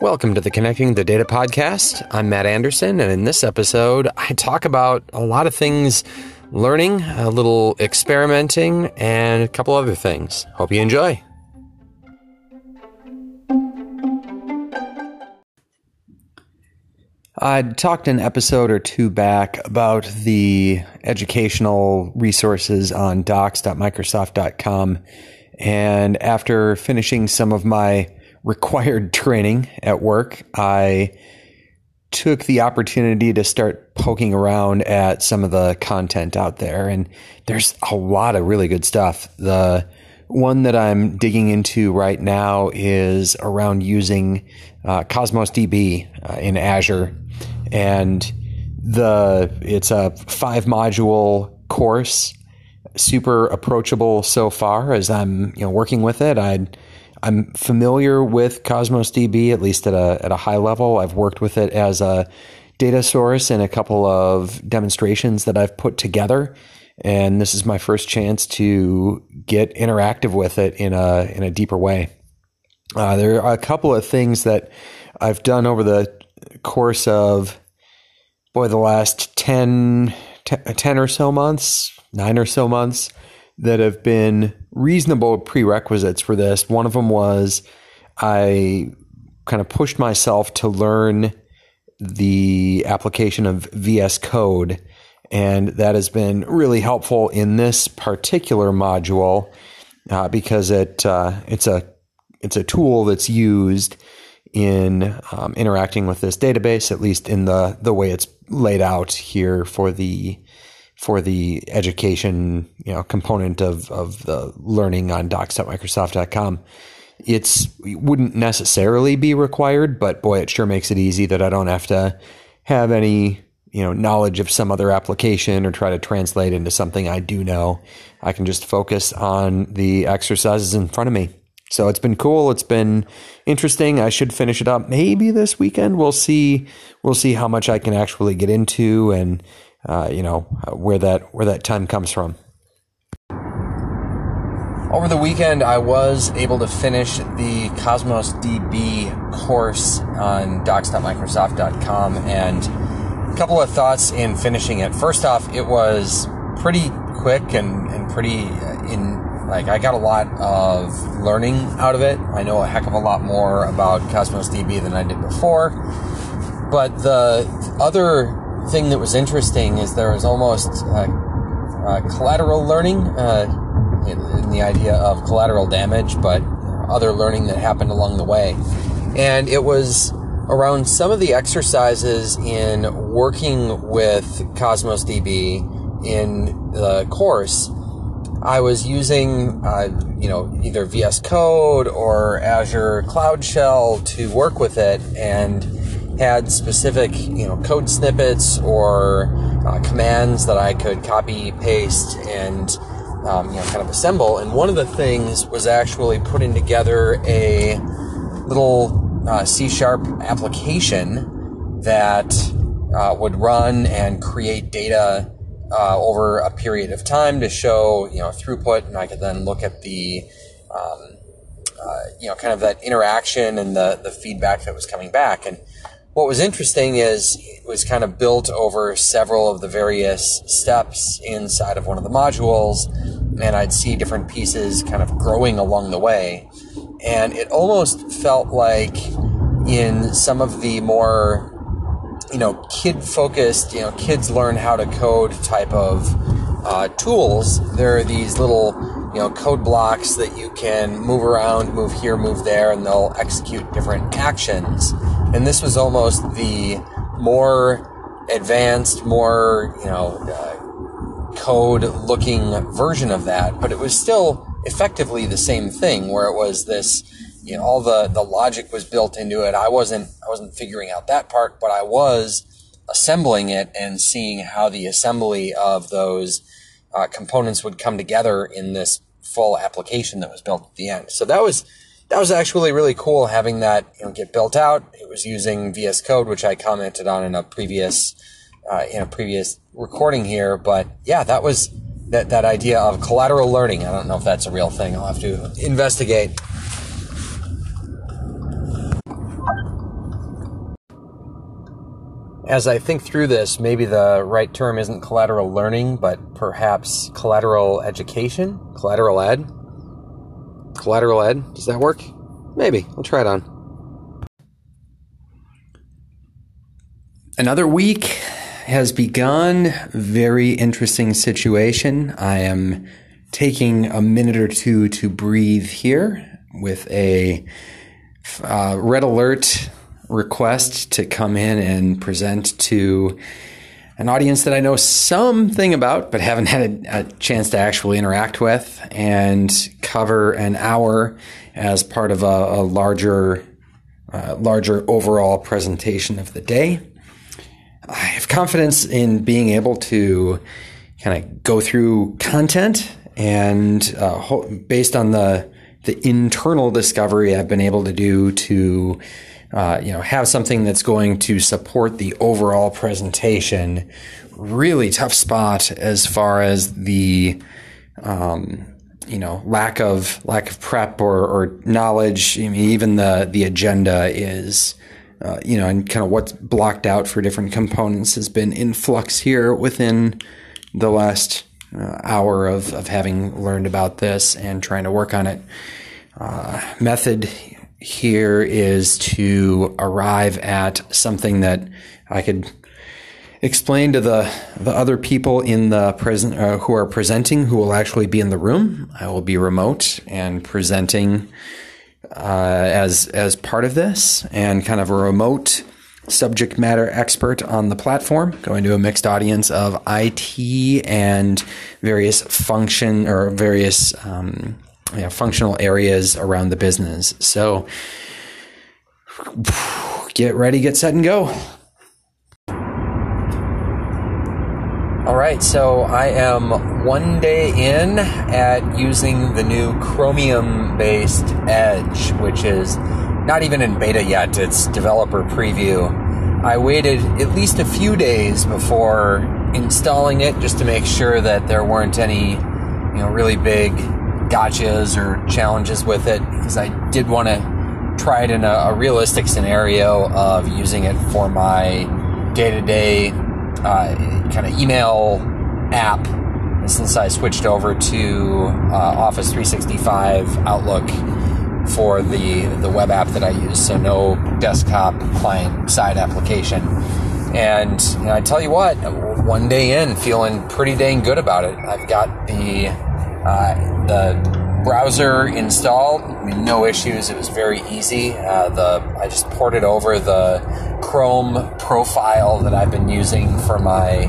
Welcome to the Connecting the Data podcast. I'm Matt Anderson, and in this episode, I talk about a lot of things learning, a little experimenting, and a couple other things. Hope you enjoy. I talked an episode or two back about the educational resources on docs.microsoft.com. And after finishing some of my required training at work, I took the opportunity to start poking around at some of the content out there. And there's a lot of really good stuff. The one that I'm digging into right now is around using uh, Cosmos DB uh, in Azure, and the it's a five module course, super approachable so far as I'm you know working with it. I I'm familiar with Cosmos DB at least at a at a high level. I've worked with it as a data source in a couple of demonstrations that I've put together and this is my first chance to get interactive with it in a in a deeper way. Uh, there are a couple of things that I've done over the course of boy the last 10, 10 or so months, nine or so months that have been reasonable prerequisites for this. One of them was I kind of pushed myself to learn the application of VS Code and that has been really helpful in this particular module uh, because it uh, it's a it's a tool that's used in um, interacting with this database, at least in the the way it's laid out here for the for the education you know component of of the learning on docs.microsoft.com. It's it wouldn't necessarily be required, but boy, it sure makes it easy that I don't have to have any you know knowledge of some other application or try to translate into something I do know. I can just focus on the exercises in front of me. So it's been cool. It's been interesting. I should finish it up maybe this weekend. We'll see. We'll see how much I can actually get into and uh, you know where that where that time comes from. Over the weekend, I was able to finish the Cosmos DB course on docs.microsoft.com and a couple of thoughts in finishing it. First off, it was pretty quick and, and pretty uh, in like I got a lot of learning out of it. I know a heck of a lot more about Cosmos DB than I did before. But the other thing that was interesting is there was almost uh, uh, collateral learning uh, in, in the idea of collateral damage, but other learning that happened along the way. And it was around some of the exercises in working with Cosmos DB in the course. I was using, uh, you know, either VS Code or Azure Cloud Shell to work with it, and had specific, you know, code snippets or uh, commands that I could copy, paste, and um, you know, kind of assemble. And one of the things was actually putting together a little uh, C sharp application that uh, would run and create data uh, over a period of time to show you know throughput, and I could then look at the um, uh, you know kind of that interaction and the the feedback that was coming back. And what was interesting is it was kind of built over several of the various steps inside of one of the modules, and I'd see different pieces kind of growing along the way. And it almost felt like in some of the more you know kid focused you know kids learn how to code type of uh, tools there are these little you know code blocks that you can move around move here move there and they'll execute different actions and this was almost the more advanced more you know uh, code looking version of that but it was still effectively the same thing where it was this you know all the the logic was built into it. I wasn't i wasn't figuring out that part but i was assembling it and seeing how the assembly of those uh, components would come together in this full application that was built at the end. So that was that was actually really cool having that you know, get built out it was using vs code which i commented on in a previous uh, in a previous recording here but yeah that was that, that idea of collateral learning. I don't know if that's a real thing. I'll have to investigate. as I think through this, maybe the right term isn't collateral learning, but perhaps collateral education, collateral ed. Collateral ed, does that work? Maybe. I'll try it on. Another week has begun. Very interesting situation. I am taking a minute or two to breathe here with a uh, red alert request to come in and present to an audience that I know something about, but haven't had a, a, chance to actually interact with, and cover an hour as part of a, a larger, uh, larger overall presentation of the day. I have confidence in being able to kind of go through content and uh, based on the the internal discovery I've been able to do to uh, you know, have something that's going to support the overall presentation. Really tough spot as far as the, um, you know, lack of lack of prep or, or knowledge. I mean, even the the agenda is, uh, you know, and kind of what's blocked out for different components has been in flux here within the last uh, hour of of having learned about this and trying to work on it. Uh, method here is to arrive at something that I could explain to the the other people in the present uh, who are presenting who will actually be in the room. I will be remote and presenting uh, as as part of this and kind of a remote subject matter expert on the platform, going to a mixed audience of IT and various function or various um, you know, functional areas around the business. So get ready, get set, and go. All right, so I am one day in at using the new Chromium based Edge, which is not even in beta yet, it's developer preview. I waited at least a few days before installing it just to make sure that there weren't any, you know, really big gotchas or challenges with it because I did want to try it in a, a, realistic scenario of using it for my day to day kind of email app since I switched over to uh, Office 365 Outlook for the the web app that I use, so no desktop client side application. And you know, I tell you what, one day in, feeling pretty dang good about it. I've got the uh, the browser installed, I mean, no issues. It was very easy. Uh, the I just ported over the Chrome profile that I've been using for my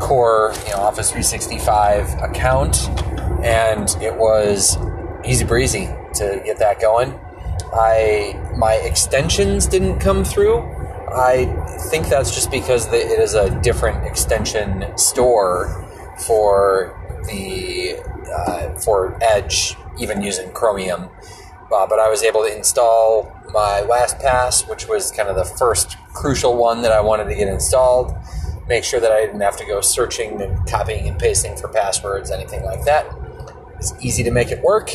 core, you know, Office 365 account, and it was easy breezy to get that going. I my extensions didn't come through. I think that's just because it is a different extension store for the uh, for Edge, even using Chromium. Uh, but I was able to install my LastPass, which was kind of the first crucial one that I wanted to get installed. Make sure that I didn't have to go searching and copying and pasting for passwords, anything like that. It's easy to make it work,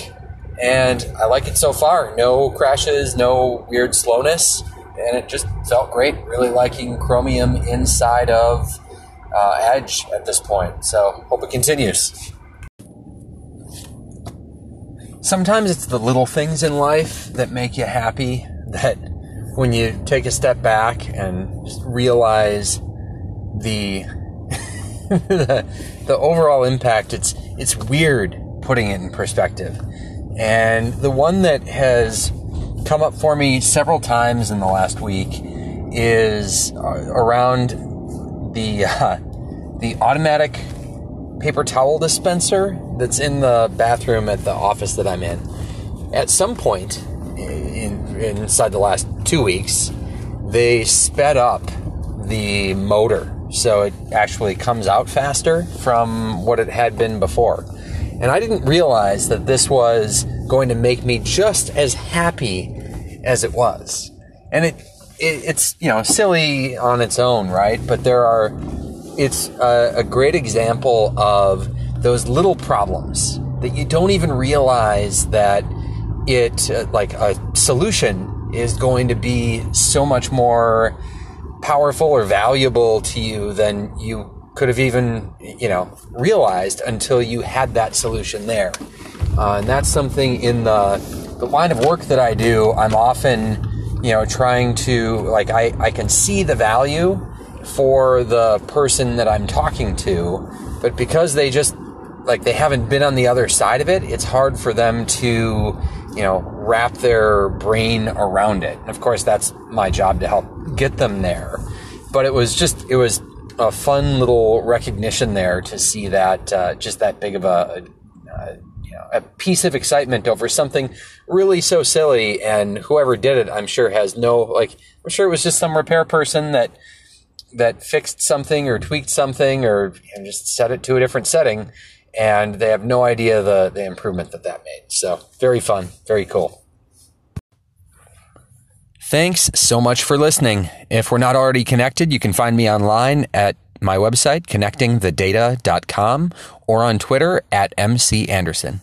and I like it so far. No crashes, no weird slowness, and it just felt great. Really liking Chromium inside of uh, Edge at this point. So hope it continues. Sometimes it's the little things in life that make you happy. That when you take a step back and realize the the, the overall impact, it's it's weird putting it in perspective. And the one that has come up for me several times in the last week is uh, around the uh, the automatic paper towel dispenser that's in the bathroom at the office that I'm in. At some point in, inside the last two weeks, they sped up the motor so it actually comes out faster from what it had been before. And I didn't realize that this was going to make me just as happy as it was. And it, it it's you know silly on its own, right? But there are it's a, a great example of those little problems that you don't even realize that it uh, like a solution is going to be so much more powerful or valuable to you than you could have even, you know, realized until you had that solution there. Uh, and that's something in the, the line of work that I do, I'm often, you know, trying to, like, I, I can see the value for the person that I'm talking to, but because they just, like, they haven't been on the other side of it, it's hard for them to, you know, wrap their brain around it. And of course, that's my job to help get them there. But it was just, it was a fun little recognition there to see that, uh, just that big of a, a you know, a piece of excitement over something really so silly, and whoever did it, I'm sure has no like. I'm sure it was just some repair person that that fixed something or tweaked something or you know, just set it to a different setting, and they have no idea the the improvement that that made. So very fun, very cool. Thanks so much for listening. If we're not already connected, you can find me online at my website, connectingthedata.com, or on Twitter at MC Anderson.